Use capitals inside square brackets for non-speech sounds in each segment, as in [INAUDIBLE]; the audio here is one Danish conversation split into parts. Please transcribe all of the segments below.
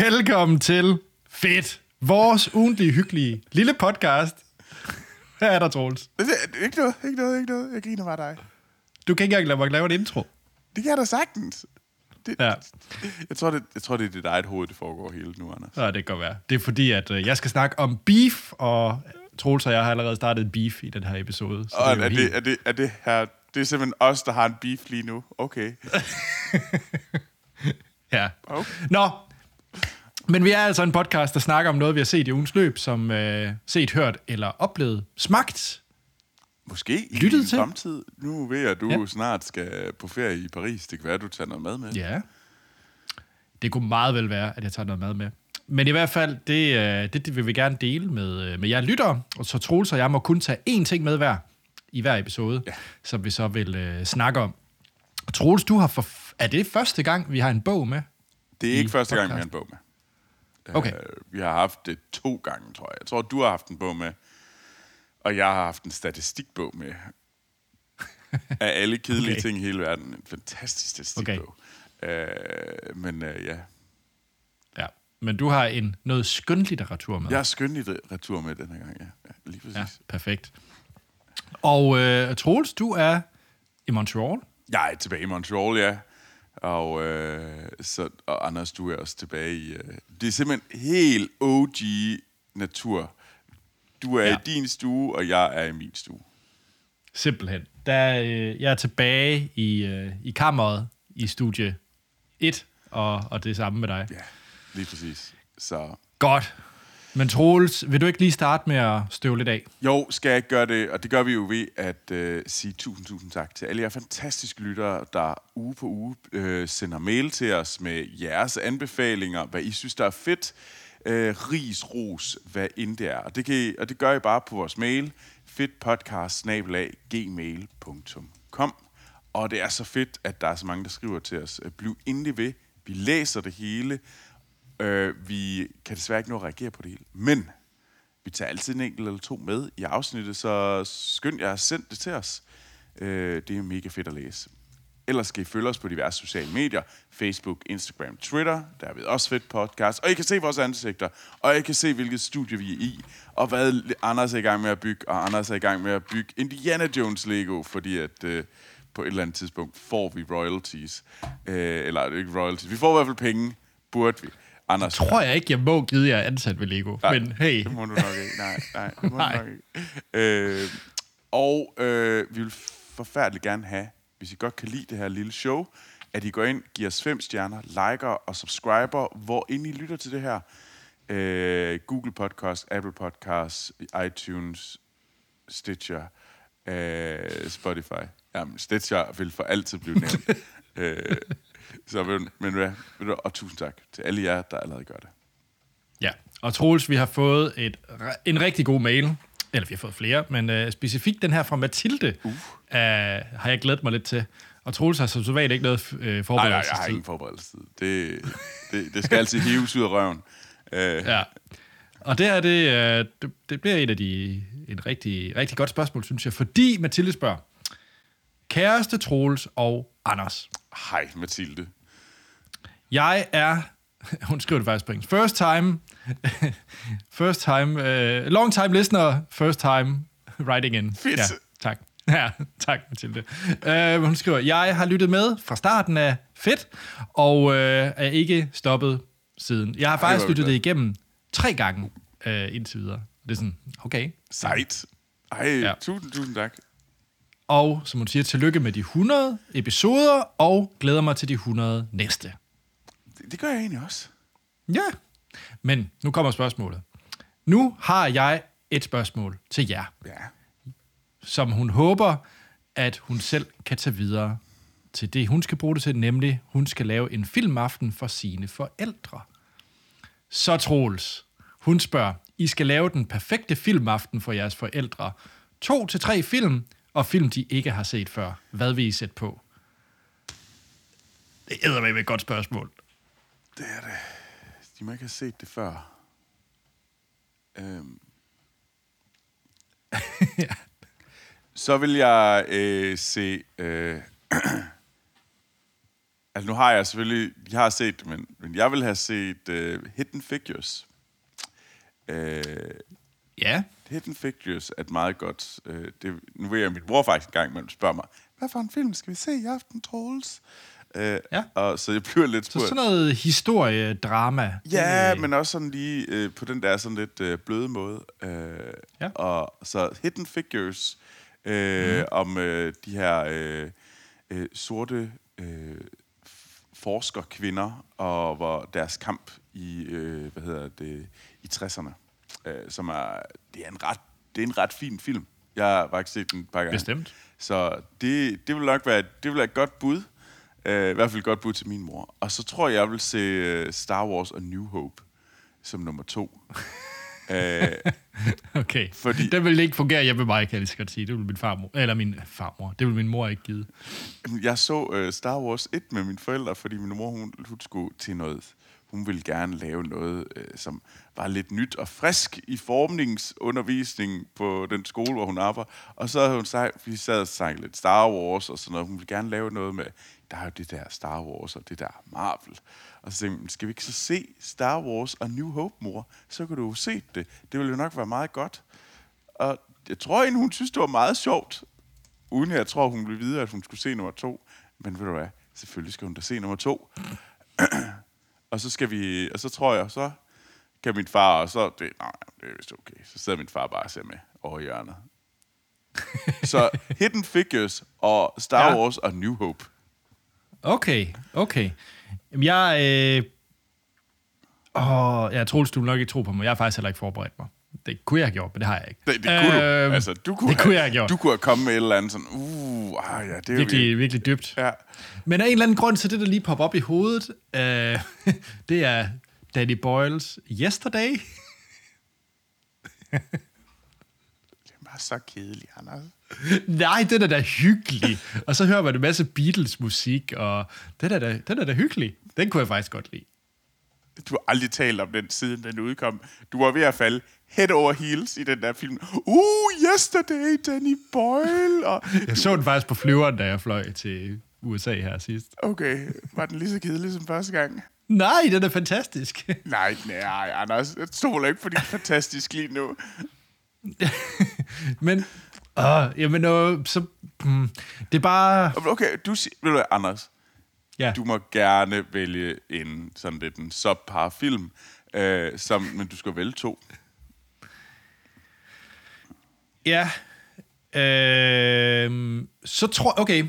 Velkommen til Fedt, vores ugentlige, hyggelige lille podcast. Hvad er der, Troels? Det er ikke noget, ikke noget, ikke noget. Jeg griner bare dig. Du kan ikke engang lade mig lave en intro. Det kan jeg da sagtens. Det, Ja, jeg, tror, det, jeg tror, det er dit eget hoved, det foregår hele nu, Anders. så det kan godt være. Det er fordi, at øh, jeg skal snakke om beef, og Troels og jeg har allerede startet en beef i den her episode. Så Og jo er, helt- det, er, det, er det her... Det er simpelthen os, der har en beef lige nu. Okay. [LAUGHS] Ja. Okay. Nå, men vi er altså en podcast, der snakker om noget, vi har set i ugens løb, som øh, set, hørt eller oplevet. Smagt. Måske i Lyttet til. fremtid. Nu ved jeg, at du Ja. snart skal på ferie i Paris. Det kan være, at du tager noget mad med. Ja. Det kunne meget vel være, at jeg tager noget mad med. Men i hvert fald, det, øh, det, det vil vi gerne dele med, øh, med jer lyttere. Og så Troels og jeg må kun tage én ting med hver i hver episode, ja. Som vi så vil øh, snakke om. Troels, du har for... Er det første gang, vi har en bog med? Det er ikke første gang, vi har podcast. en bog med. Okay. Øh, vi har haft det to gange, tror jeg. Jeg tror, du har haft en bog med, og jeg har haft en statistikbog med. [LAUGHS] Af alle kedelige Okay. ting i hele verden. En fantastisk statistikbog. Okay. Øh, men øh, ja, Ja. Men du har en noget skønlitteratur med. jeg har skønlitteratur med den her gang. Ja, ja lige præcis. Ja. perfekt. Og øh, Troels, du er i Montreal. Jeg er tilbage i Montreal, ja. Og, øh, så, og Anders, du er også tilbage i... Øh, det er simpelthen helt OG natur. Du er ja. i din stue, og jeg er i min stue. Simpelthen. Der, øh, jeg er tilbage i, øh, i kammeret i studie 1, og, og det samme med dig. Ja, lige præcis. Så Godt. Men Troels, vil du ikke lige starte med at støve lidt af? jo, skal jeg ikke gøre det, og det gør vi jo ved at øh, sige tusind, tusind tak til alle jer fantastiske lyttere, der uge på uge øh, sender mail til os med jeres anbefalinger, hvad I synes, der er fedt. Øh, ris, ros, hvad end det er. Og det, kan I, og det gør I bare på vores mail, fedtpodcast-gmail.com. Og det er så fedt, at der er så mange, der skriver til os. Øh, bliv endelig ved. Vi læser det hele. Øh, vi kan desværre ikke nå at reagere på det hele. Men vi tager altid en enkelt eller to med i afsnittet, så skynd jer at sende det til os. Øh, det er mega fedt at læse. Ellers skal I følge os på diverse sociale medier. Facebook, Instagram, Twitter. Der er vi også fedt podcast. Og I kan se vores ansigter. Og I kan se, hvilket studie vi er i. Og hvad Anders er i gang med at bygge. Og Anders er i gang med at bygge Indiana Jones Lego. Fordi at øh, på et eller andet tidspunkt får vi royalties. Øh, eller ikke royalties. Vi får i hvert fald penge. Burde vi. Anders, Tror jeg ikke, jeg må give jer ansat ved Lego. Nej, Men hey, Det må du nok ikke. Nej, nej, det må Nej. du [LAUGHS] nok ikke. Øh, og øh, vi vil forfærdeligt gerne have, hvis I godt kan lide det her lille show, at I går ind, giver os fem stjerner, liker og subscriber, hvor ind I lytter til det her. Øh, Google Podcast, Apple Podcast, iTunes, Stitcher, øh, Spotify. Jamen, Stitcher vil for altid blive nævnt. [LAUGHS] øh, så, men, men hvad, og tusind tak til alle jer, der allerede gør det. ja. Og Troels, vi har fået et, en rigtig god mail. Eller vi har fået flere, men øh, specifikt den her fra Mathilde uh. øh, har jeg glædet mig lidt til. Og Troels har som sædvanligt ikke noget øh, Nej, nej, jeg forberedelsestid. har ingen forberedelsestid. Det, det, det skal altid hives ud af røven. Øh, Ja. Og det her, det, øh, det, det bliver et af de et rigtig, rigtig godt spørgsmål, synes jeg, fordi Mathilde spørger, kæreste Troels og Anders, Hej, Mathilde. jeg er, [LAUGHS] hun skriver det faktisk på engelsk, first time, [LAUGHS] first time, uh, long time listener, first time writing in. Fedt. Ja, tak. [LAUGHS] Ja, tak Mathilde. Uh, hun skriver, jeg har lyttet med fra starten af fedt, og uh, er ikke stoppet siden. Jeg har faktisk lyttet det igennem tre gange uh, indtil videre. Det er sådan, okay. Sejt. Ej, ja. tusind, tusind tak. Og som hun siger, tillykke med de 100 episoder, og glæder mig til de 100 næste. Det, det gør jeg egentlig også. Ja. Men nu kommer spørgsmålet. Nu har jeg et spørgsmål til jer, Ja. som hun håber, at hun selv kan tage videre til det, hun skal bruge det til, nemlig hun skal lave en filmaften for sine forældre. Så Troels, hun spørger, I skal lave den perfekte filmaften for jeres forældre. To til tre film, og film, de ikke har set før. Hvad vil I sætte på? Det æder med et godt spørgsmål. Det er det. De må ikke have set det før. Øhm. [LAUGHS] Så vil jeg øh, se... Øh, [CLEARS THROAT] Altså, nu har jeg selvfølgelig... Jeg har set men, men jeg vil have set uh, Hidden Figures. Uh, Ja. Hidden Figures er et meget godt... Uh, det, nu ved jeg, at min bror faktisk en gang imellem spørger mig, hvad for en film skal vi se i aften, Troels? Uh, Ja. Og så jeg bliver lidt Så spurgt. sådan noget historiedrama. Ja, Det- men også sådan lige øh, på den der sådan lidt øh, bløde måde. Øh, Ja. Og så Hidden Figures øh, mm. om øh, de her øh, øh, sorte øh, forskerkvinder og hvor deres kamp i øh, hvad hedder det i 60'erne, øh, som er det er en ret det er en ret fin film. Jeg har faktisk set den et par gange. Bestemt. Så det, det vil nok være, det vil være et godt bud. Uh, I hvert fald et godt bud til min mor. Og så tror jeg, jeg vil se uh, Star Wars og New Hope som nummer to. uh, [LAUGHS] Okay. Fordi- Fordi... Det vil ikke fungere hjemme med mig, kan jeg lige så godt sige. Det vil min farmor, eller min farmor, det vil min mor ikke give. jeg så uh, Star Wars 1 med mine forældre, fordi min mor, hun, hun skulle til noget. Hun ville gerne lave noget, øh, som var lidt nyt og frisk i formningsundervisningen på den skole, hvor hun arbejder. Og så havde hun sagt, vi sad og sang lidt Star Wars og sådan noget. Hun ville gerne lave noget med, der er jo det der Star Wars og det der Marvel. Og så tænkte jeg, skal vi ikke så se Star Wars og New Hope, mor? Så kan du jo se det. Det ville jo nok være meget godt. Og jeg tror egentlig, hun synes, det var meget sjovt. Uden jeg tror, hun ville vide, at hun skulle se nummer to. Men ved du hvad? Selvfølgelig skal hun da se nummer to. [CLEARS THROAT] og så skal vi... Og så tror jeg, så kan min far... Og så... Det, nej, det er vist okay. Så sidder min far bare og ser med over hjørnet. så Hidden Figures og Star Ja. Wars og New Hope. Okay, okay. Jeg... Øh... Åh, jeg tror, du vil nok ikke tro på mig. Jeg har faktisk heller ikke forberedt mig. Det kunne jeg have gjort, men det har jeg ikke. Det, det kunne Øhm, du. Altså, du kunne, det kunne jeg have gjort. Du kunne have kommet med et eller andet sådan... Uh, ah, ja, det er jo Virkelig, virkelig dybt. Ja. Men af en eller anden grund, så det, der lige popper op i hovedet, øh, [LAUGHS] det er Danny Boyles Yesterday. Det var så kedeligt, Anders. Nej, den er da hyggelig. og så hører man en masse Beatles-musik, og den er, da, den er da hyggelig. Den kunne jeg faktisk godt lide. Du har aldrig talt om den siden den udkom. Du var ved at falde head over heels i den der film. Uh, yesterday, Danny Boyle. Og, Jeg så den faktisk på flyveren, da jeg fløj til USA her sidst. okay, var den lige så kedelig som første gang? Nej, den er fantastisk. Nej, nej, Anders. Jeg stoler ikke på din fantastisk lige nu. [LAUGHS] Men, øh, jamen, øh, så, hmm, det er bare... Okay, du siger, ved du Anders, Ja, du må gerne vælge en sådan lidt en subpar film, øh, som, men du skal vælge to. Ja. Øh, så tror okay,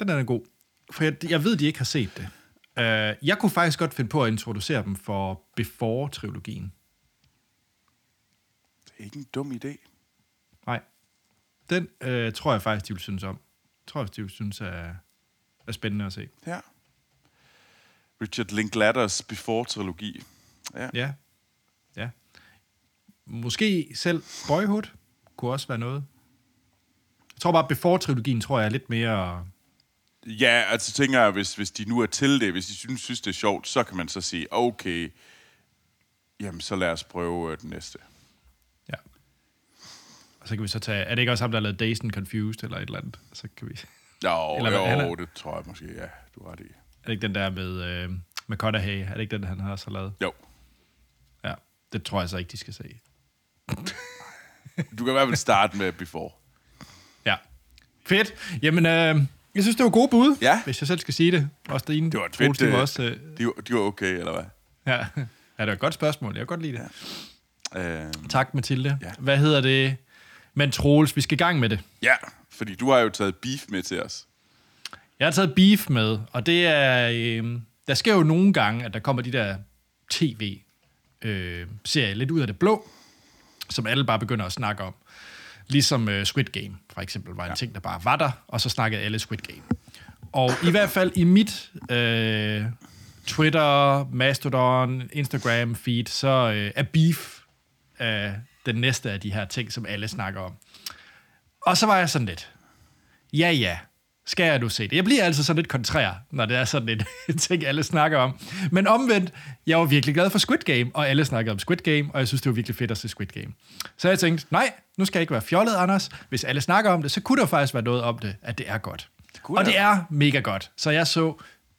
den er god. For jeg, jeg ved, de ikke har set det. Øh, jeg kunne faktisk godt finde på at introducere dem for Before-trilogien. Det er ikke en dum idé. Nej. Den øh, tror jeg faktisk, de vil synes om. Jeg tror faktisk, de vil synes er, er spændende at se. Ja. Richard Linklaters Before-trilogi. Ja. Ja. Ja. Måske selv Boyhood kunne også være noget. Jeg tror bare, Before-trilogien tror jeg er lidt mere... Ja, altså tænker jeg, hvis, hvis de nu er til det, hvis de synes, synes det er sjovt, så kan man så sige, okay, jamen så lad os prøve øh, den næste. Ja. Og så kan vi så tage... Er det ikke også ham, der har lavet Dazed and Confused eller et eller andet? Så kan vi... Jo, [LAUGHS] Eller jo, er- det tror jeg måske, ja, du har ret i. Er det ikke den der med øh, McConaughey? Er det ikke den, han har så lavet? Jo, Ja. Det tror jeg så ikke, de skal se. [LAUGHS] du kan i hvert fald starte med Before. Ja. Fedt. Jamen, øh, jeg synes, det var gode bud, Ja. hvis jeg selv skal sige det. Også dine. Det var et fedt, Det var øh, også... Øh, De, var- de var okay, eller hvad? ja. ja, det var et godt spørgsmål. Jeg kan godt lide det. Ja. Øh, Tak, Mathilde. Ja. Hvad hedder det? Men Troels, vi skal i gang med det. ja, fordi du har jo taget beef med til os. Jeg har taget beef med, og det er... Øh, der sker jo nogle gange, at der kommer de der tv-serier lidt ud af det blå, som alle bare begynder at snakke om. Ligesom øh, Squid Game, for eksempel, var en ja. ting, der bare var der, og så snakkede alle Squid Game. Og i hvert fald i mit øh, Twitter, Mastodon, Instagram feed, så øh, er beef øh, den næste af de her ting, som alle snakker om. Og så var jeg sådan lidt, ja ja, skal jeg nu se det? Jeg bliver altid sådan lidt kontrær, når det er sådan en [LAUGHS] ting, alle snakker om. Men omvendt, jeg var virkelig glad for Squid Game, og alle snakkede om Squid Game, og jeg synes, det var virkelig fedt at se Squid Game. Så jeg tænkte, nej, nu skal jeg ikke være fjollet, Anders. Hvis alle snakker om det, så kunne der faktisk være noget om det, at det er godt. kunne og det er mega godt. Så jeg så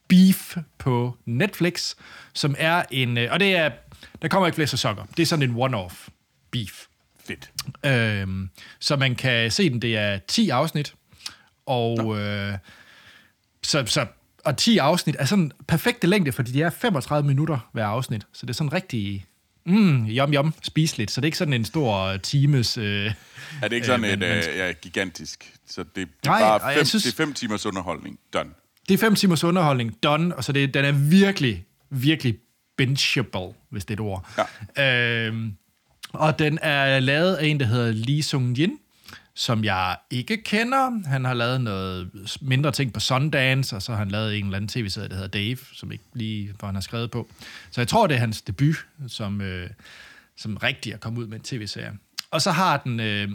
Beef på Netflix, som er en... øh, Og det er... Der kommer ikke flere sæsoner. Det er sådan en one-off beef. Fedt. Øhm, så man kan se den, det er 10 afsnit, og øh, så, så, og 10 afsnit er sådan perfekte længde, fordi de er 35 minutter hver afsnit, så det er sådan rigtig, mm, yum yum, spiseligt, så det er ikke sådan en stor times... Øh, Er det ikke sådan Øh, et øh, ja, gigantisk? Så det, det, er Nej, bare fem, synes- det er fem timers underholdning. Done. det er 5 timers underholdning, done, og så det, den er virkelig, virkelig bingeable, hvis det er et ord. Ja. Øhm, og den er lavet af en, der hedder Lee Sung Jin, som jeg ikke kender. Han har lavet noget mindre ting på Sundance, og så har han lavet en eller anden tv-serie, der hedder Dave, som ikke lige, hvor han har skrevet på. Så jeg tror, det er hans debut, som, øh, som rigtig er kommet ud med en tv-serie. Og så har den øh,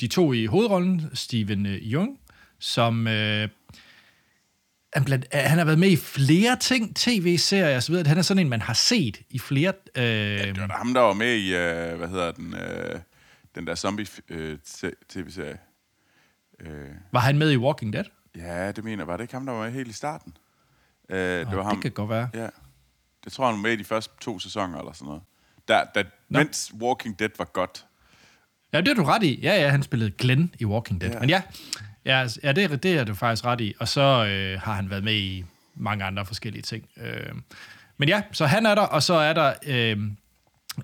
de to i hovedrollen, Steven øh, Jung, som... Øh, han, blandt, han har været med i flere ting, tv-serier og så videre. Han er sådan en, man har set i flere... Øh, Det var ham, der var med i, øh, hvad hedder den, øh, den der zombie-tv-serie. Øh, var han med i Walking Dead? ja, det mener jeg. Var det ikke ham, der var med helt i starten? Øh, det var det ham. kan godt være. Ja. Det tror jeg, han var med i de første to sæsoner eller sådan noget. Der, der, mens Walking Dead var godt. Ja, det er du ret i. Ja, ja, han spillede Glenn i Walking Dead. Ja. Ja. Men ja, ja, ja det, er- det er du faktisk ret i. Og så øh, har han været med i mange andre forskellige ting. Øh, men ja, så han er der, og så er der øh,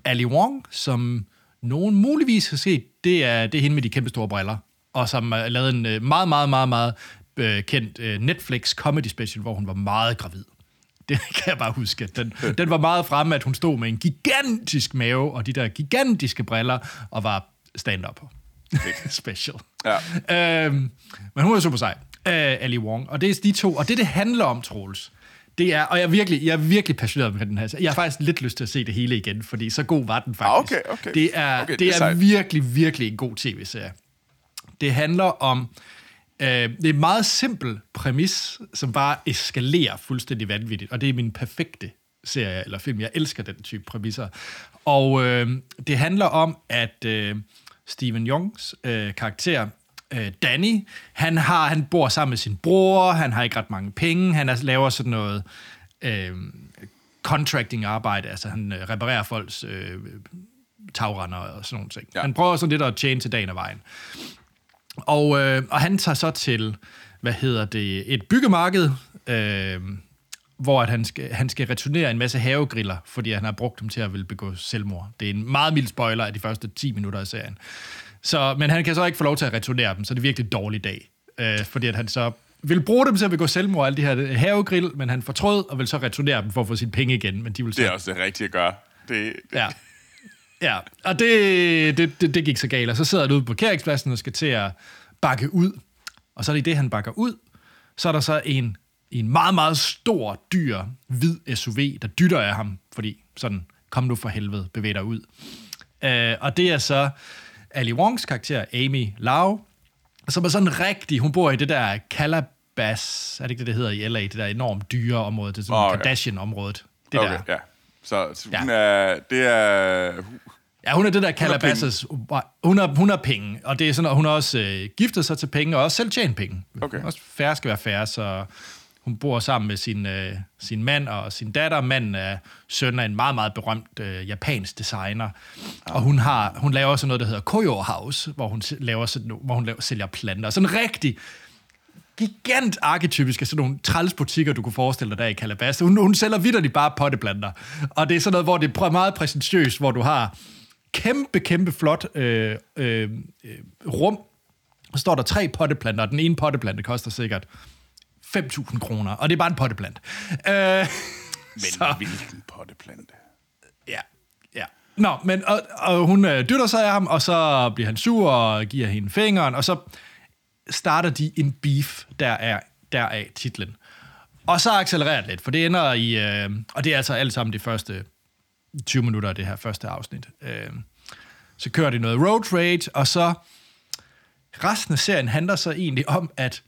Ali Wong, som nogen muligvis har set. Det er, det er hende med de kæmpe store briller, og som har lavet en øh, meget, meget, meget, meget øh, kendt øh, Netflix comedy special, hvor hun var meget gravid. [LAUGHS] Det kan jeg bare huske. Den, den var meget fremme, at hun stod med en gigantisk mave og de der gigantiske briller og var stand-up [LAUGHS] special. Ja. Øhm, men hun er super sej, øh, Ali Wong. Og det er de to. Og det, det handler om, Troels, det er, og jeg er virkelig, jeg er virkelig passioneret med den her. Jeg har faktisk lidt lyst til at se det hele igen, fordi så god var den faktisk. Ah, okay, okay. Det er, Okay, det det er sejt. virkelig, virkelig en god tv-serie. Det handler om... Øh, det er en meget simpel præmis, som bare eskalerer fuldstændig vanvittigt, og det er min perfekte serie eller film. Jeg elsker den type præmisser. Og øh, det handler om, at øh, Steven Youngs øh, karakter, øh, Danny, han, har, han bor sammen med sin bror, han har ikke ret mange penge, han er, laver sådan noget øh, contracting arbejde, altså han øh, reparerer folks øh, tagrender og sådan nogle ting. Ja. Han prøver sådan lidt at tjene til dagen og vejen. Og, øh, og han tager så til, hvad hedder det, et byggemarked, øh, hvor at han, skal, han skal returnere en masse havegriller, fordi han har brugt dem til at vil begå selvmord. Det er en meget mild spoiler af de første 10 minutter af serien. Så, men han kan så ikke få lov til at returnere dem, så det er virkelig en dårlig dag. Øh, fordi at han så vil bruge dem til at begå selvmord, alle de her havegrill, men han fortrød og vil så returnere dem for at få sine penge igen. Men de vil så Det er også det rigtige at gøre. Det, det, Ja. Ja, og det, det, det, det gik så galt. Og så sidder han ude på parkeringspladsen og skal til at bakke ud. Og så er det det, han bakker ud. Så er der så en, en meget, meget stor, dyr, hvid SUV, der dytter af ham. Fordi sådan, kom nu for helvede, bevæg dig ud. Uh, og det er så Ali Wongs karakter, Amy Lau, som er sådan rigtig, hun bor i det der Calabas, er det ikke det, det hedder i LA, det der enormt dyre område, det er sådan oh, ja. Kardashian-området. Det okay, der. ja. Så, så Ja. hun er, det er... Ja, hun er det der Calabasas. Hun har, hun har penge, og det er sådan, at hun har også øh, giftet sig til penge, og også selv tjent penge. Okay. Også færre skal være færre, så hun bor sammen med sin, øh, sin mand og sin datter. Manden er søn af en meget, meget berømt øh, japansk designer. Og hun, har, hun laver sådan noget, der hedder Koyo House, hvor hun, laver sådan, hvor hun laver, sælger planter. Sådan rigtig gigant arketypisk af sådan nogle trælsbutikker, du kunne forestille dig der i Calabas. Hun, hun sælger vidderligt bare potteplanter. Og det er sådan noget, hvor det er meget præsentøst, hvor du har kæmpe, kæmpe flot øh, øh, øh, rum. Og så står der tre potteplanter, og den ene potteplante koster sikkert 5.000 kroner, og det er bare en potteplant. Øh, Men så- hvilken potteplante? Ja, ja. Nå, men og, og hun øh, dytter sig af ham, og så bliver han sur og giver hende fingeren, og så starter de en beef, der er deraf titlen. Og så accelererer det lidt, for det ender i, øh, og det er altså alt sammen de første 20 minutter af det her første afsnit. Øh, så kører det noget road rage, og så resten af serien handler så egentlig om, at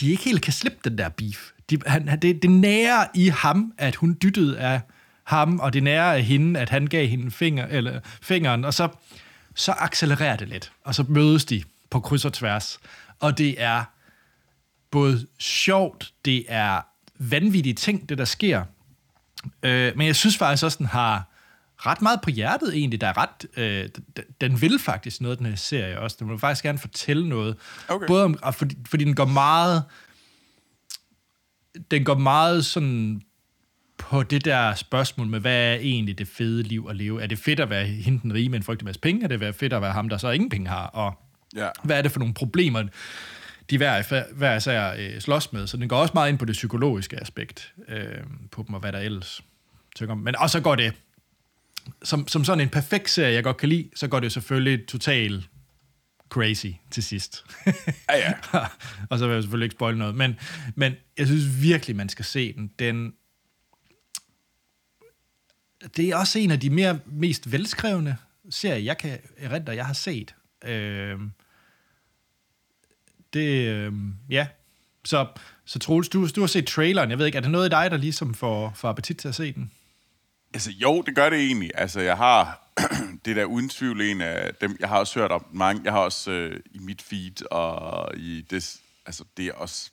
de ikke helt kan slippe den der beef. De, han, han- det, det nærer i ham, at hun dyttede af ham, og det nærer af hende, at han gav hende finger, eller, fingeren, og så, så accelererer det lidt, og så mødes de på kryds og tværs. Og det er både sjovt, det er vanvittige ting, det der sker. Øh, men jeg synes faktisk også, den har ret meget på hjertet egentlig. Der er ret, øh, den vil faktisk noget, den her serie også. Den vil faktisk gerne fortælle noget. Okay. Både om, fordi, fordi den går meget... Den går meget sådan på det der spørgsmål med, hvad er egentlig det fede liv at leve? Er det fedt at være hende den rige med en frygtelig masse penge? Er det fedt at være ham, der så ingen penge har? Og Ja. hvad er det for nogle problemer, de hver, hver især øh, slås med? Så den går også meget ind på det psykologiske aspekt øh, på dem, og hvad der ellers tykker om. Men og så går det, som, som sådan en perfekt serie, jeg godt kan lide, så går det selvfølgelig totalt crazy til sidst. Ja, ja. [LAUGHS] og så vil jeg selvfølgelig ikke spoil noget. Men, men jeg synes virkelig, man skal se den. den det er også en af de mere mest velskrevne serier, jeg kan erindre, jeg har set. Øh, det, øh, ja. Så, så Troels, du, du har set traileren. Jeg ved ikke, er det noget i dig, der ligesom får, får appetit til at se den? Altså, jo, det gør det egentlig. Altså, jeg har... [CLEARS THROAT] det er da uden tvivl en af dem... Jeg har også hørt om mange... Jeg har også øh, i mit feed og i det... Altså, det er også...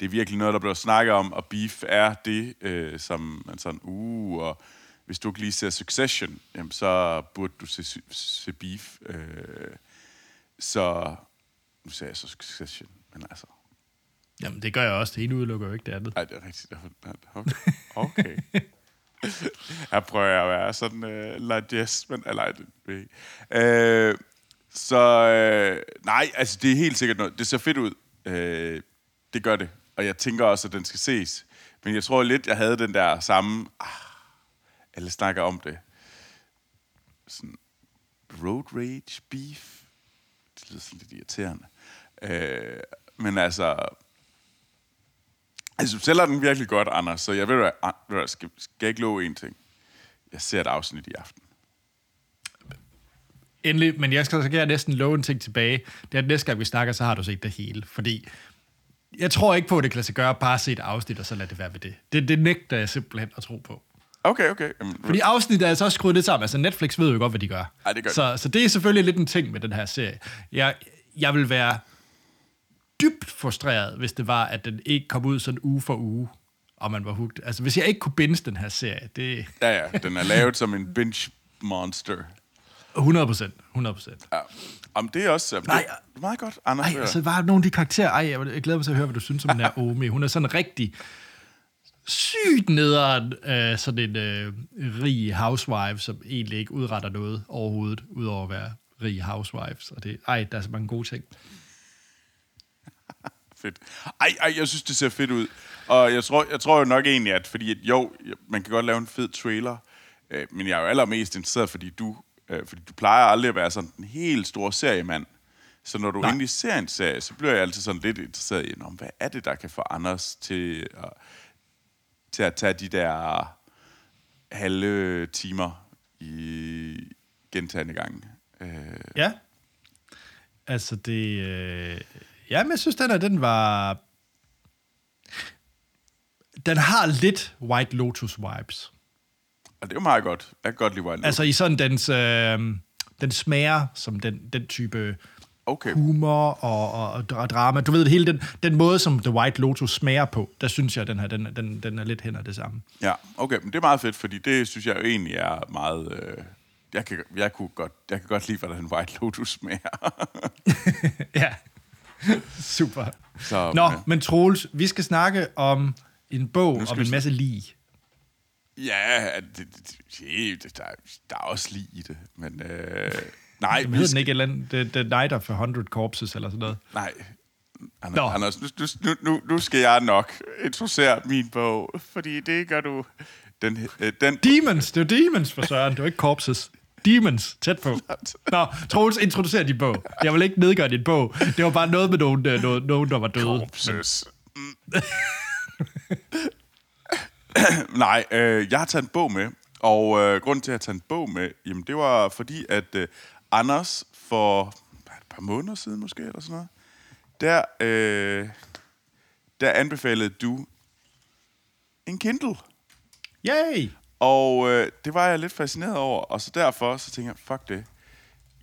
Det er virkelig noget, der bliver snakket om, og Beef er det, øh, som man sådan... Uh, og hvis du ikke lige ser Succession, jamen, så burde du se, se Beef. Øh, så... Nu sagde jeg så Succession, men altså... Jamen, det gør jeg også. Det ene udelukker jo ikke det andet. Nej, det er rigtigt. Okay. okay. [LAUGHS] [LAUGHS] Her prøver jeg at være sådan øh, largest, men eller, det ved øh, Så øh, nej, altså det er helt sikkert noget. Det ser fedt ud. Øh, det gør det. Og jeg tænker også, at den skal ses. Men jeg tror lidt, jeg havde den der samme... Ah, alle snakker om det. Sådan road rage beef. Det lyder sådan lidt irriterende. Øh, men altså, Altså, du sælger den virkelig godt, Anders, så jeg ved, ved hvad, skal, skal jeg ikke love en ting. Jeg ser et afsnit i aften. Endelig, men jeg skal så gerne næsten love en ting tilbage. Det er, at næste gang vi snakker, så har du set det hele. Fordi jeg tror ikke på, at det kan lade sig gøre bare at se et afsnit, og så lade det være ved det. Det, det nægter jeg simpelthen at tro på. Okay, okay. Jamen, Fordi afsnittet er altså også skruet lidt sammen. Altså Netflix ved jo godt, hvad de gør. Ja, det gør så, så det er selvfølgelig lidt en ting med den her serie. Jeg, jeg vil være dybt frustreret, hvis det var, at den ikke kom ud sådan uge for uge, og man var hugt. Altså hvis jeg ikke kunne binge den her serie, det Ja, ja, den er lavet som en binge monster. 100 procent. 100 procent. Ja. Om det er også... Jamen, Nej, det er meget godt, Anders. Ej, altså, var nogle af de karakterer... Ej, jeg, glæder mig til at høre, hvad du synes om den her [LAUGHS] Omi. Hun er sådan rigtig sygt nederen, øh, sådan en øh, rig housewife, som egentlig ikke udretter noget overhovedet, udover at være rig housewives. Og det, ej, der er så mange gode ting. [LAUGHS] Fedt. Ej, ej, jeg synes, det ser fedt ud. Og jeg tror, jeg tror jo nok egentlig, at fordi at, jo, man kan godt lave en fed trailer, øh, men jeg er jo allermest interesseret, fordi du, øh, fordi du plejer aldrig at være sådan en helt stor seriemand. Så når du Nej. endelig ser en serie, så bliver jeg altid sådan lidt interesseret i, "Nå, hvad er det, der kan få Anders til at, til at tage de der halve timer i gentagende gange. Øh, Ja. Altså, det... Øh, ja, men jeg synes, den her, den var... Den har lidt White Lotus-vibes. og det er jo meget godt. Jeg kan godt lide Wild Altså i sådan dens... Øh, den smager som den, den type Okay. humor og, og, og dra- drama. Du ved, hele den, den måde, som The White Lotus smager på, der synes jeg, den her, den, den, den er lidt hen ad det samme. Ja, okay, men det er meget fedt, fordi det synes jeg jo egentlig er meget... Øh, jeg, kan, jeg, kunne godt, jeg kan godt lide, hvordan White Lotus smager. [LAUGHS] [LAUGHS] ja. [LAUGHS] Super. Så, Nå, ja. men Troels, vi skal snakke om en bog skal om en masse lig. Ja, det, det, det, der, der er også lige i det, men... Øh, [LAUGHS] nej, vi hedder den skal, ikke et eller andet, The, the Night of a Hundred Corpses eller sådan noget? nej. Nå. Anders, Anders nu, nu, nu, nu skal jeg nok introducere min bog, fordi det gør du... Den, øh, den, Demons, det er Demons for søren, det er ikke Corpses. Demons, tæt på. Nå, Troels, introducer din bog. Jeg vil ikke nedgøre din bog. Det var bare noget med nogen, øh, nogen, nogen der var døde. Corpses. Mm. [LAUGHS] Nej, øh, jeg har taget en bog med, og øh, grunden til, at jeg har taget en bog med, jamen det var fordi, at øh, Anders for et par måneder siden måske, eller sådan noget, der, øh, der anbefalede du en Kindle. Yay! Og øh, det var jeg lidt fascineret over, og så derfor så tænker jeg, fuck det.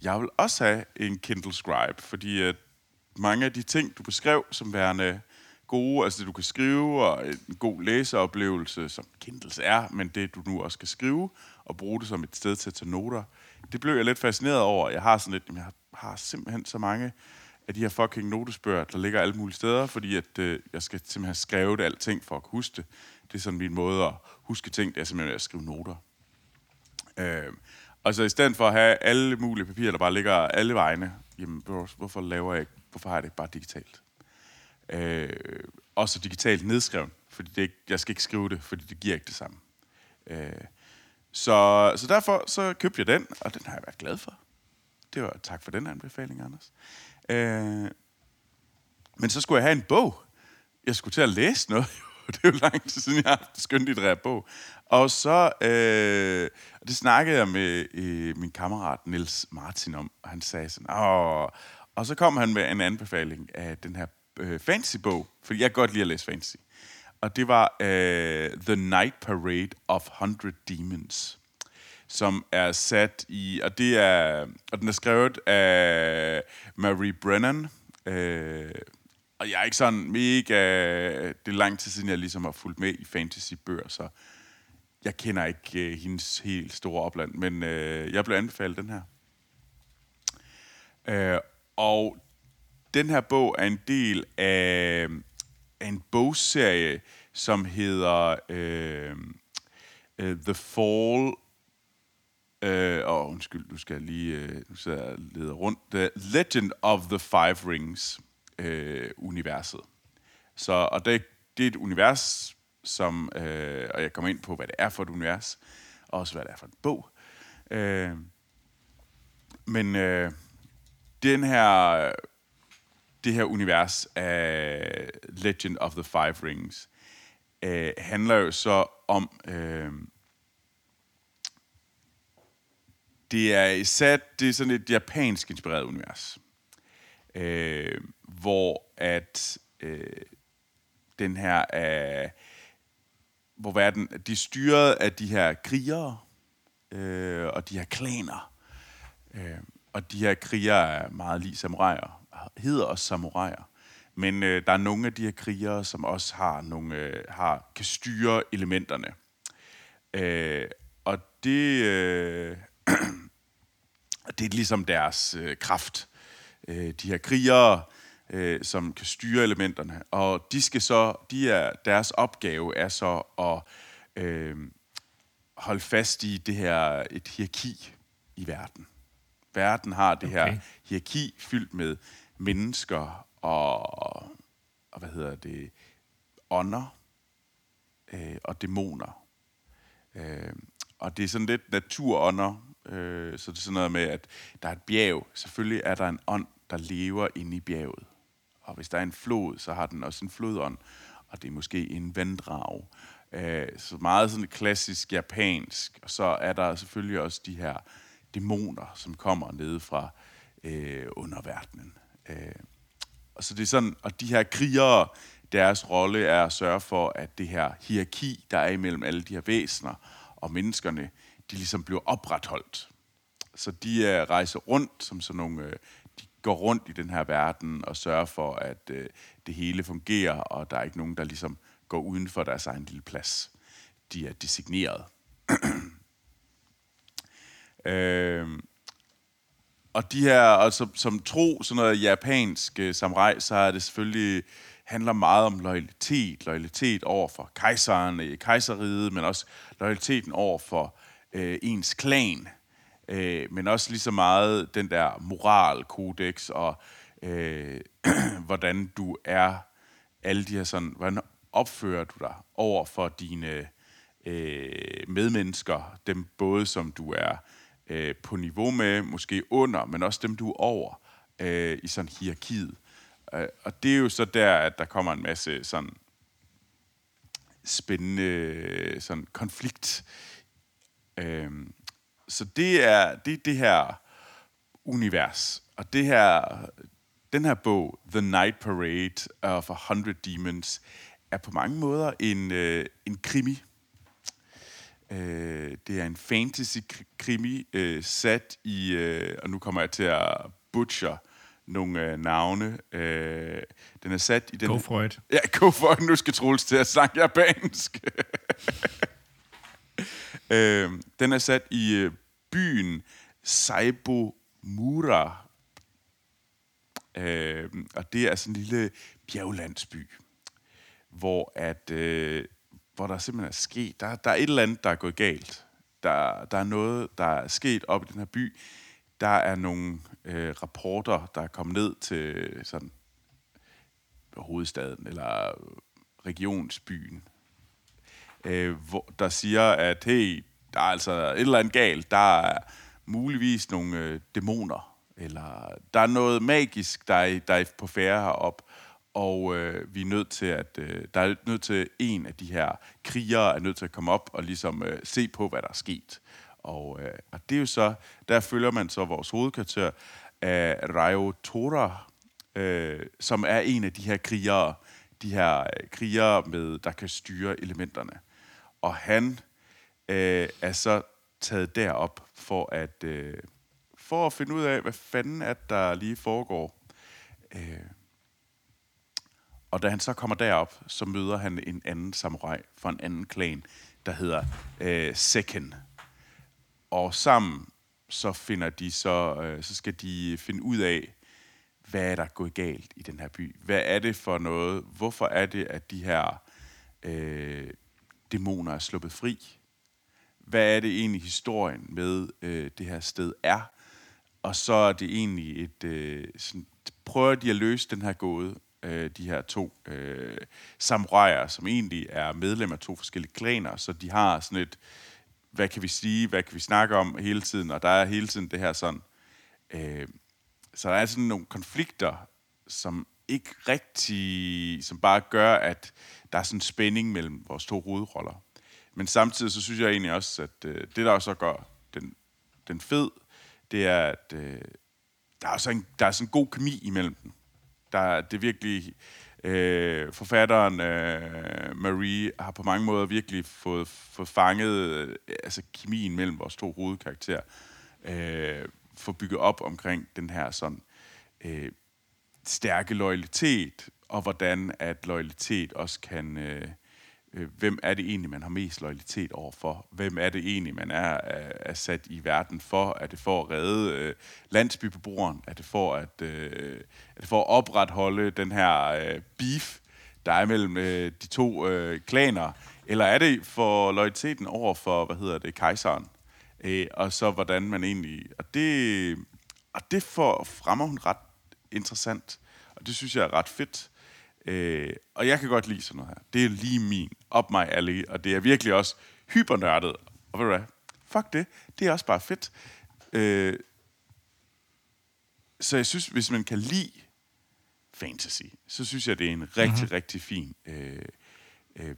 Jeg vil også have en Kindle Scribe, fordi at mange af de ting, du beskrev som værende gode, altså det du kan skrive, og en god læseoplevelse, som Kindles er, men det du nu også kan skrive, og bruge det som et sted til at tage noter, det blev jeg lidt fascineret over. Jeg har sådan lidt, jeg har simpelthen så mange af de her fucking notesbøger, der ligger alle mulige steder, fordi at, øh, jeg skal simpelthen have skrevet alting for at kunne huske det. Det er sådan min måde at huske ting, det er simpelthen at skrive noter. Øh, og så i stedet for at have alle mulige papirer, der bare ligger alle vegne, jamen hvorfor laver jeg ikke, hvorfor har jeg det ikke bare digitalt? Øh, også digitalt nedskrevet, fordi det ikke, jeg skal ikke skrive det, fordi det giver ikke det samme. Øh, så, så derfor så købte jeg den, og den har jeg været glad for. Det var tak for den anbefaling, Anders. Øh, men så skulle jeg have en bog. Jeg skulle til at læse noget. [LAUGHS] det er jo lang tid siden, jeg har haft en skønlitterær bog. Og så, øh, det snakkede jeg med øh, min kammerat Nils Martin om, og han sagde sådan, Åh. og så kom han med en anbefaling af den her øh, fantasy-bog, fordi jeg kan godt lide at læse fantasy. Og det var øh, The Night Parade of 100 Demons, som er sat i, og det er, og den er skrevet af Marie Brennan, øh, og jeg er ikke sådan mega... Det er lang tid siden, jeg ligesom har fulgt med i fantasy-bøger, så jeg kender ikke øh, hendes helt store opland, men øh, jeg blev anbefalet den her. Øh, og den her bog er en del af, af en bogserie, som hedder øh, uh, The Fall... Øh, og undskyld, du skal lige... Øh, nu sidder jeg leder rundt. The Legend of the Five Rings øh, universet. Så, og det, det er et univers, som, øh, og jeg kommer ind på, hvad det er for et univers, og også hvad det er for en bog. Øh, men øh, den her, det her univers af Legend of the Five Rings øh, handler jo så om, øh, det er sat, det er sådan et japansk inspireret univers øh, hvor at øh, den her er, hvor verden, de er styret af de her krigere øh, og de her klaner. Øh, og de her krigere er meget lige samuraier, hedder også samuraier. Men øh, der er nogle af de her krigere, som også har nogle, øh, har, kan styre elementerne. Øh, og det, øh, det er ligesom deres øh, kraft øh, de her krigere, øh, som kan styre elementerne. Og de skal så, de er, deres opgave er så at øh, holde fast i det her, et hierarki i verden. Verden har det okay. her hierarki fyldt med mennesker og, og hvad hedder det, ånder øh, og dæmoner. Øh, og det er sådan lidt naturånder, øh, så det er sådan noget med, at der er et bjerg. Selvfølgelig er der en ånd, der lever inde i bjerget. Og hvis der er en flod, så har den også en flodånd, og det er måske en vanddrag. Øh, så meget sådan klassisk japansk. Og så er der selvfølgelig også de her dæmoner, som kommer ned fra øh, underverdenen. Øh, og så det er sådan, og de her krigere, deres rolle er at sørge for, at det her hierarki, der er imellem alle de her væsener og menneskerne, de ligesom bliver opretholdt. Så de uh, rejser rundt som sådan nogle uh, går rundt i den her verden og sørger for, at øh, det hele fungerer, og der er ikke nogen, der ligesom går uden for deres egen lille plads. De er designeret. [CLEARS THROAT] øh, og de her, altså, som tro, sådan noget japansk øh, samurai, så er det selvfølgelig handler meget om loyalitet. Loyalitet over for kejseren i kejseriet, men også loyaliteten over for øh, ens klan øh, men også lige så meget den der moralkodex og øh, [CLEARS THROAT] hvordan du er, alle de her sådan, hvordan opfører du dig over for dine øh, medmennesker, dem både som du er øh, på niveau med, måske under, men også dem du er over øh, i sådan hierarkiet. Øh, og det er jo så der, at der kommer en masse sådan spændende sådan konflikt. Øh, så det er det, er det her univers. Og det her, den her bog, The Night Parade of a Hundred Demons, er på mange måder en, øh, en krimi. Øh, det er en fantasy-krimi øh, sat i, øh, og nu kommer jeg til at butcher nogle øh, navne. Øh, den er sat i den... Go for it. Ja, go for it. Nu skal Troels til at snakke japansk. [LAUGHS] øh, den er sat i øh, byen Saibomura. Øh, og det er sådan en lille bjerglandsby, hvor at øh, hvor der simpelthen er sket, der, der er et eller andet, der er gået galt. Der, der er noget, der er sket op i den her by. Der er nogle øh, rapporter, der er kommet ned til sådan hovedstaden eller regionsbyen, øh, hvor, der siger, at hey, der er altså et eller andet galt. Der er muligvis nogle øh, dæmoner, eller der er noget magisk, der er, der er på færre heroppe og øh, vi er nødt til at øh, der er nødt til en af de her krigere er nødt til at komme op og ligesom øh, se på hvad der er sket. Og, øh, og det er jo så der følger man så vores hovedkvarter af Rayo Tora, øh, som er en af de her krigere, de her øh, krigere med der kan styre elementerne. Og han øh, er så taget derop for at øh, for at finde ud af hvad fanden at der lige foregår. Øh, og da han så kommer derop, så møder han en anden samurai fra en anden klan, der hedder øh, Seken. Og sammen så finder de så, øh, så skal de finde ud af, hvad er der gået galt i den her by? Hvad er det for noget? Hvorfor er det, at de her øh, dæmoner er sluppet fri? Hvad er det egentlig historien med øh, det her sted er? Og så er det egentlig et... Øh, sådan, prøver de at løse den her gåde, øh, de her to øh, samuraier, som egentlig er medlemmer af to forskellige klaner, så de har sådan et, hvad kan vi sige, hvad kan vi snakke om hele tiden, og der er hele tiden det her sådan, øh, så der er sådan nogle konflikter, som ikke rigtig, som bare gør, at der er sådan en spænding mellem vores to hovedroller. Men samtidig så synes jeg egentlig også, at øh, det der også gør den, den fed, det er, at øh, der er, også en, der er sådan en god kemi imellem dem der, det er virkelig... Øh, forfatteren øh, Marie har på mange måder virkelig fået, fået fanget øh, altså kemien mellem vores to hovedkarakterer. Øh, få bygget op omkring den her sådan øh, stærke loyalitet, og hvordan at loyalitet også kan... Øh, øh, hvem er det egentlig, man har mest loyalitet overfor? Hvem er det egentlig, man er, er, sat i verden for? Er det for at redde øh, landsbybeboeren? Er det for at, øh, er det for at opretholde den her øh, beef, der er mellem øh, de to øh, klaner? Eller er det for loyaliteten over for, hvad hedder det, kejseren? Øh, og så hvordan man egentlig... Og det, og det for, fremmer hun ret interessant. Og det synes jeg er ret fedt. Øh, og jeg kan godt lide sådan noget her. Det er lige min, up my alley, og det er virkelig også hypernørdet. Og ved du hvad? Fuck det. Det er også bare fedt. Øh, så jeg synes, hvis man kan lide fantasy, så synes jeg, det er en rigtig, mm-hmm. rigtig fin øh, øh,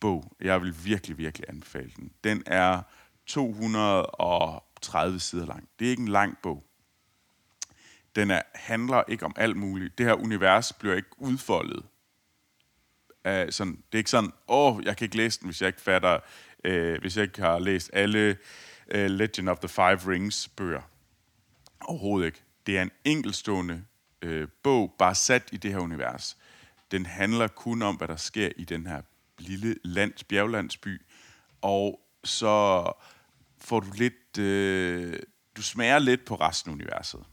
bog. Jeg vil virkelig, virkelig anbefale den. Den er 230 sider lang. Det er ikke en lang bog. Den er, handler ikke om alt muligt. Det her univers bliver ikke udfoldet. Uh, sådan, det er ikke sådan, åh, oh, jeg kan ikke læse den, hvis jeg ikke fatter, uh, hvis jeg ikke har læst alle uh, Legend of the Five Rings bøger. Overhovedet ikke. Det er en enkelstående uh, øh, bog, bare sat i det her univers. Den handler kun om, hvad der sker i den her lille lands, bjerglandsby, og så får du lidt, uh, du smager lidt på resten af universet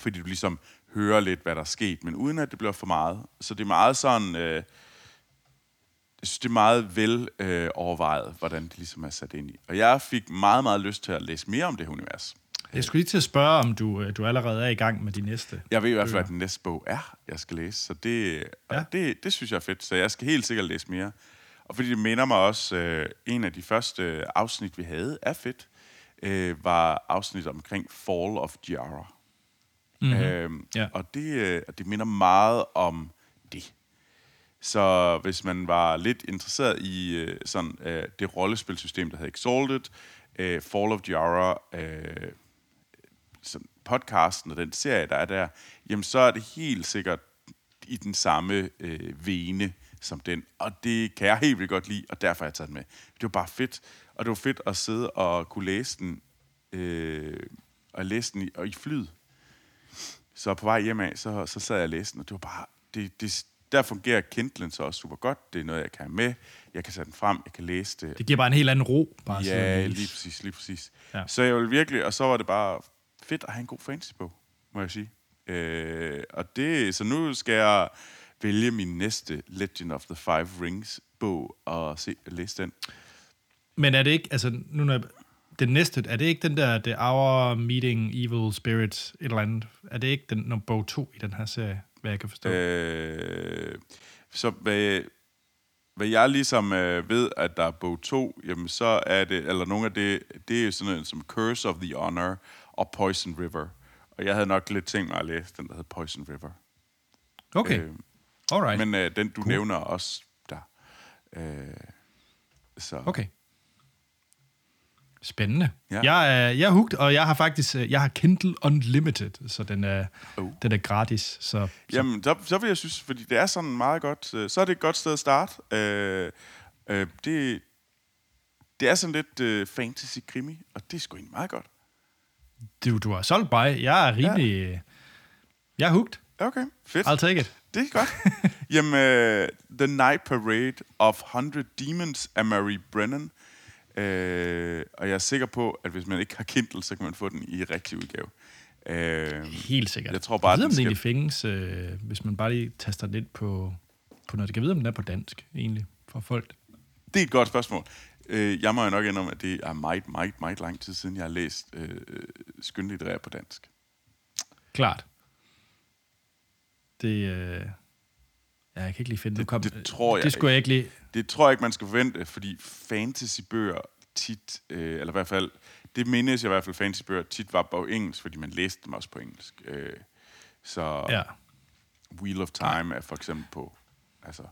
fordi du ligesom hører lidt, hvad der er sket, men uden at det bliver for meget. Så det er meget sådan... Øh, jeg synes, det er meget vel øh, overvejet, hvordan det ligesom er sat ind i. Og jeg fik meget, meget lyst til at læse mere om det her univers. Jeg skulle lige til at spørge, om du, øh, du allerede er i gang med de næste Jeg ved i hvert fald, hvad den næste bog er, jeg skal læse. Så det, ja. det, det synes jeg er fedt. Så jeg skal helt sikkert læse mere. Og fordi det minder mig også, øh, en af de første afsnit, vi havde, er fedt, øh, var afsnit omkring Fall of Giara. Mm-hmm. Øhm, ja. Og det, øh, det minder meget om det. Så hvis man var lidt interesseret i øh, sådan øh, det rollespilsystem, der hedder Exalted, øh, Fall of Jara, øh, sådan podcasten og den serie, der er der, jamen så er det helt sikkert i den samme øh, vene som den. Og det kan jeg helt vildt godt lide, og derfor har jeg taget den med. Det var bare fedt. Og det var fedt at sidde og kunne læse den, øh, og læse den i, og i flyd. Så på vej hjem af, så, så sad jeg og læste den, og det var bare... Det, det, der fungerer Kindlen så også super godt. Det er noget, jeg kan have med. Jeg kan sætte den frem, jeg kan læse det. Det giver bare en helt anden ro. Bare Ja, lige præcis, lige præcis. Ja. Så jeg vil virkelig, og så var det bare fedt at have en god fantasy-bog, må jeg sige. Øh, og det, så nu skal jeg vælge min næste Legend of the Five Rings bog og se, læse den. Men er det ikke, altså nu når jeg, den næste, er det ikke den der The Hour Meeting Evil Spirits, et eller andet? Er det ikke den nummer bog 2 i den her serie, hvad jeg kan forstå? Øh, så hvad, hvad jeg ligesom øh, ved, at der er bog 2, jamen så er det, eller nogle af det, det er jo sådan noget som Curse of the Honor og Poison River. Og jeg havde nok lidt tænkt mig at læse den, der hedder Poison River. Okay, Øh, alright. Men øh, den, du cool. nævner også der. Øh, så. Okay. Spændende. Ja. Jeg, er, jeg er hooked, og jeg har faktisk øh, jeg har Kindle Unlimited, så den er, Oh. den er gratis. Så, så Jamen, så, så vil jeg synes, fordi det er sådan meget godt, øh, så er det et godt sted at starte. Øh, øh, det, det er sådan lidt øh, fantasy-krimi, og det er sgu egentlig meget godt. du, du har solgt mig. Jeg er rimelig... Ja. Jeg er hooked. Okay, fedt. I'll take it. Det er godt. [LAUGHS] Jamen, øh, The Night Parade of 100 Demons af Mary Brennan. Øh, og jeg er sikker på, at hvis man ikke har Kindle, så kan man få den i rigtig udgave. Øh, Helt sikkert. Jeg tror bare, jeg ved, den om det skal- egentlig findes, øh, hvis man bare lige taster lidt på, på noget. Jeg kan vide, om den er på dansk, egentlig, for folk. Det er et godt spørgsmål. Øh, jeg må jo nok indrømme, at det er meget, meget, meget lang tid siden, jeg har læst øh, skønlitterær på dansk. Klart. Det... Øh, ja, jeg kan ikke lige finde Det- Kom, det tror jeg Det skulle jeg ikke lige... Det tror jeg ikke, man skal forvente, fordi fantasybøger tit, øh, eller i hvert fald, det mindes jeg i hvert fald, fantasybøger tit var på engelsk, fordi man læste dem også på engelsk. Øh, så Ja. Wheel of Time er for eksempel på altså,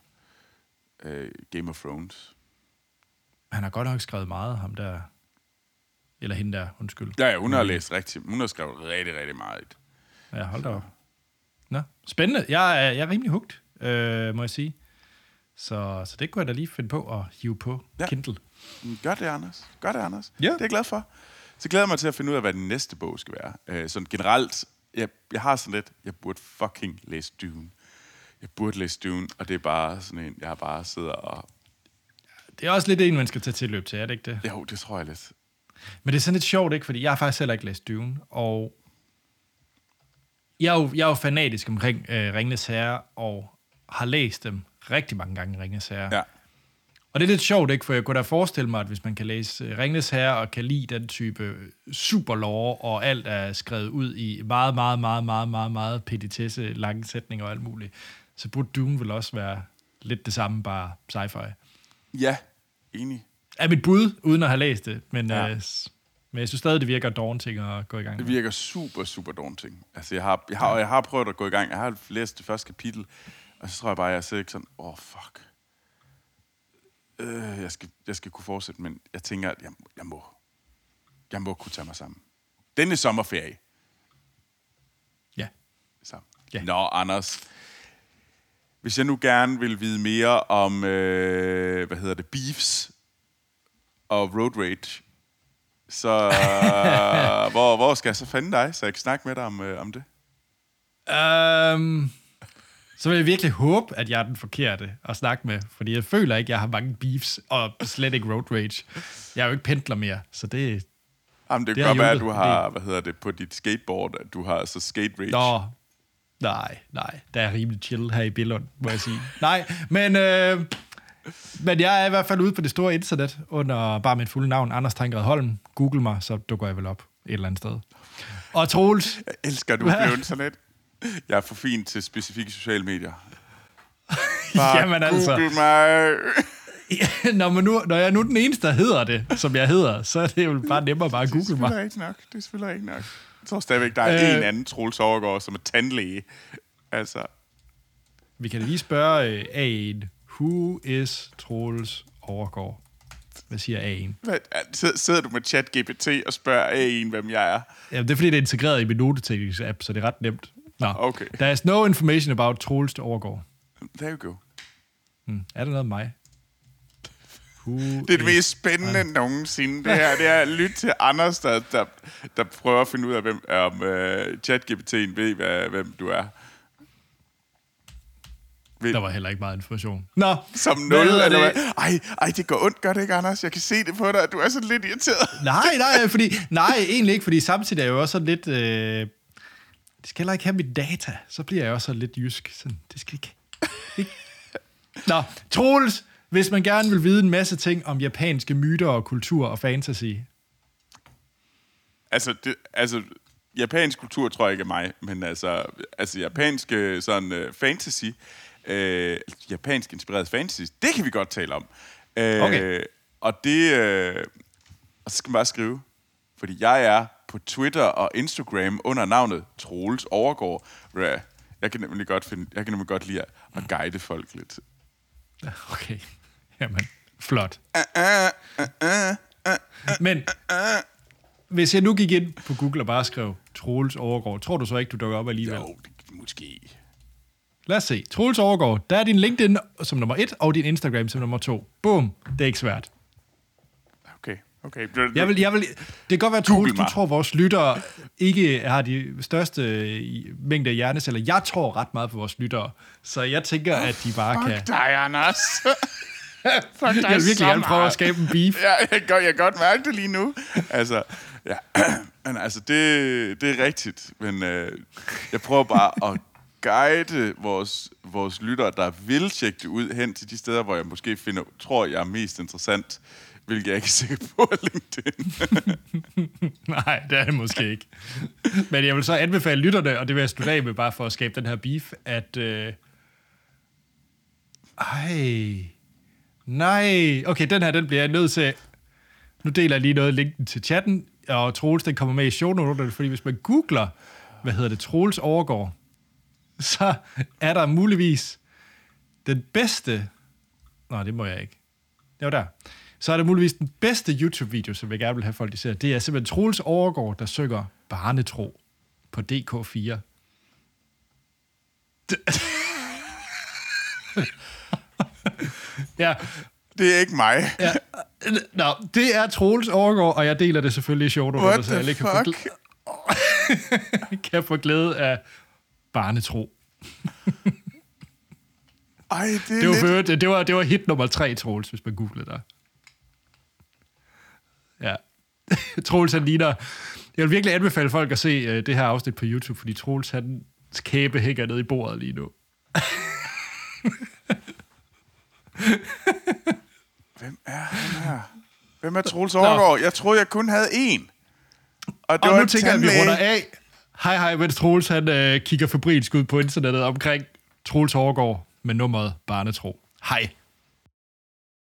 øh, Game of Thrones. Han har godt nok skrevet meget, ham der... Eller hende der, undskyld. Ja, ja, hun har læst rigtig, hun har skrevet rigtig, rigtig meget. Ja, hold da op. Nå, spændende. Jeg er, jeg er rimelig hugt, øh, må jeg sige. Så, så det kunne jeg da lige finde på at hive på Ja. Kindle. Mm, Gør det, Anders. Gør det, Anders. Ja. Det er jeg glad for. Så glæder jeg mig til at finde ud af, hvad den næste bog skal være. Øh, sådan generelt, jeg, jeg har sådan lidt, jeg burde fucking læse Dune. Jeg burde læse Dune, og det er bare sådan en, jeg har bare sidder og... Det er også lidt en, man skal tage tilløb til, er det ikke det? Jo, det tror jeg lidt. Men det er sådan lidt sjovt, ikke? Fordi jeg har faktisk heller ikke læst Dune, og jeg er jo, jeg er jo fanatisk omkring øh, Ringnes Herre, og har læst dem rigtig mange gange, Ringnes Herre. Ja. Og det er lidt sjovt, ikke? For jeg kunne da forestille mig, at hvis man kan læse øh, Ringnes Herre og kan lide den type superlore, og alt er skrevet ud i meget, meget, meget, meget, meget, meget petitesse, lange sætninger og alt muligt, så burde Dune vel også være lidt det samme, bare sci-fi. Ja, enig. Er mit bud, uden at have læst det, men, Ja. øh, men jeg synes stadig, det virker daunting at gå i gang Det med. virker super, super daunting. Altså, jeg har, jeg har, jeg har prøvet at gå i gang. Jeg har læst det første kapitel, og så tror jeg bare, jeg sidder ikke sådan, åh, oh, fuck. Øh, jeg, skal, jeg skal kunne fortsætte, men jeg tænker, at jeg, jeg må. Jeg må kunne tage mig sammen. Denne sommerferie. Ja. Så. Ja. Nå, Anders. Hvis jeg nu gerne vil vide mere om, øh, hvad hedder det, beefs og road rage, så øh, [LAUGHS] hvor, hvor skal jeg så finde dig, så jeg kan snakke med dig om, øh, om det? Um, så vil jeg virkelig håbe, at jeg er den forkerte at snakke med, fordi jeg føler ikke, at jeg har mange beefs, og slet ikke road rage. Jeg er jo ikke pendler mere, så det... Jamen, det Det kan godt være, at du har, hvad hedder det, på dit skateboard, at du har så skate rage. Nå, nej, nej, der er rimelig chill her i Billund, må jeg sige. Nej, men, øh, men jeg er i hvert fald ude på det store internet, under bare mit fulde navn, Anders Tankred Holm. Google mig, så dukker jeg vel op et eller andet sted. Og Troels, Jeg elsker, du er blevet sådan lidt. Jeg er for fin til specifikke sociale medier. [LAUGHS] Bare jamen altså... Google mig. [LAUGHS] Ja, når, man nu, når jeg er nu den eneste, der hedder det, som jeg hedder, så er det jo bare nemmere bare at Det er google mig. selvfølgelig ikke nok. Det er selvfølgelig ikke nok. Jeg tror stadigvæk, der er Øh. en anden Troels Overgaard, som er tandlæge. Altså, Vi kan da lige spørge øh, A1. Who is Troels Overgaard? Hvad siger A1? hvad, sid- sidder du med chat GPT og spørger A1, hvem jeg er? Jamen, det er fordi, det er integreret i min noteteknings-app, så det er ret nemt. Nå, Okay. Der is no information about Troels Overgaard. There you go. Hmm. Er der noget om mig? Who Det er det mest spændende nogensinde, det her. Det er at lytte til Anders, der, der, der prøver at finde ud af, hvem, om uh, ChatGPT'en ved, hvad, hvem du er. Ved, Der var heller ikke meget information. Nå, som nul, eller det? hvad? Ej, ej, det går ondt, gør det ikke, Anders? Jeg kan se det på dig, at du er sådan lidt irriteret. Nej, nej, fordi, nej, egentlig ikke, fordi samtidig er jeg jo også lidt... Øh, det skal heller ikke have mit data. Så bliver jeg også lidt jysk. Sådan, det skal ikke. ikke. Nå, Troels, hvis man gerne vil vide en masse ting om japanske myter og kultur og fantasy. Altså, det, altså, japansk kultur tror jeg ikke er mig, men altså, altså japansk øh, sådan uh, fantasy, øh, japansk inspireret fantasy, det kan vi godt tale om. Øh, Okay. Og det, øh, og så skal man bare skrive, fordi jeg er på Twitter og Instagram under navnet Troels hvad, Jeg kan nemlig godt, finde, jeg kan nemlig godt lide at guide folk lidt. [LAUGHS] Okay, jamen, flot. Men hvis jeg nu gik ind på Google og bare skrev Troels Overgaard, tror du så ikke, du dukker op alligevel? Jo, det, måske. Lad os se. Troels Overgaard, der er din LinkedIn som nummer et, og din Instagram som nummer to. Boom. Det er ikke svært. Okay, okay. Du, Jeg vil, jeg vil, det kan godt være, Troels, du tror, vores lyttere ikke har de største øh, mængder hjerneceller. Jeg tror ret meget på vores lyttere, så jeg tænker, at de bare kan... Fuck dig, Anders. [LAUGHS] Fuck dig Jeg vil virkelig gerne prøve at skabe en beef. Ja, jeg kan, godt- jeg kan godt mærke det lige nu. Altså, ja. [CLEARS THROAT] Men altså, det, det er rigtigt. Men øh, jeg prøver bare at guide vores, vores lyttere, der vil tjekke det ud, hen til de steder, hvor jeg måske finder, tror, jeg er mest interessant, hvilket jeg ikke er sikker på LinkedIn. [LAUGHS] Nej, det er det måske ikke. Men jeg vil så anbefale lytterne, og det vil jeg slutte af med, bare for at skabe den her beef, at... Øh... Ej... Nej... Okay, den her, den bliver jeg nødt til... Nu deler jeg lige noget linken til chatten, og Troels, den kommer med i shownoterne, fordi hvis man googler, hvad hedder det, Troels overgår, så er der muligvis den bedste... Nå, det må jeg ikke. Det var der. Så er der muligvis den bedste YouTube-video, som jeg gerne vil have folk, de ser. Det er simpelthen Troels Overgaard, der synger Barnetro på DK4. [LAUGHS] ja, Det er ikke mig. ja. Nå, det er Troels Overgaard, og jeg deler det selvfølgelig i show What så alle kan få, fuck? glæ- [LAUGHS] kan få glæde af Barnetro. Ej, det er Det var, lidt... øvrigt- det, var, det var hit nummer tre, Troels, hvis man googler dig. Ja. [LAUGHS] Troels, han ligner... Jeg vil virkelig anbefale folk at se uh, det her afsnit på YouTube, fordi Troels, hans kæbe hænger nede i bordet lige nu. [LAUGHS] Hvem er han her? Hvem er Troels Overgaard? Jeg troede, jeg kun havde én. Og det Og var nu tænker jeg, at vi runder af. Hej hej, mens Troels han uh, kigger febrilsk ud på internettet omkring Troels Overgaard med nummeret Barnetro. Hej.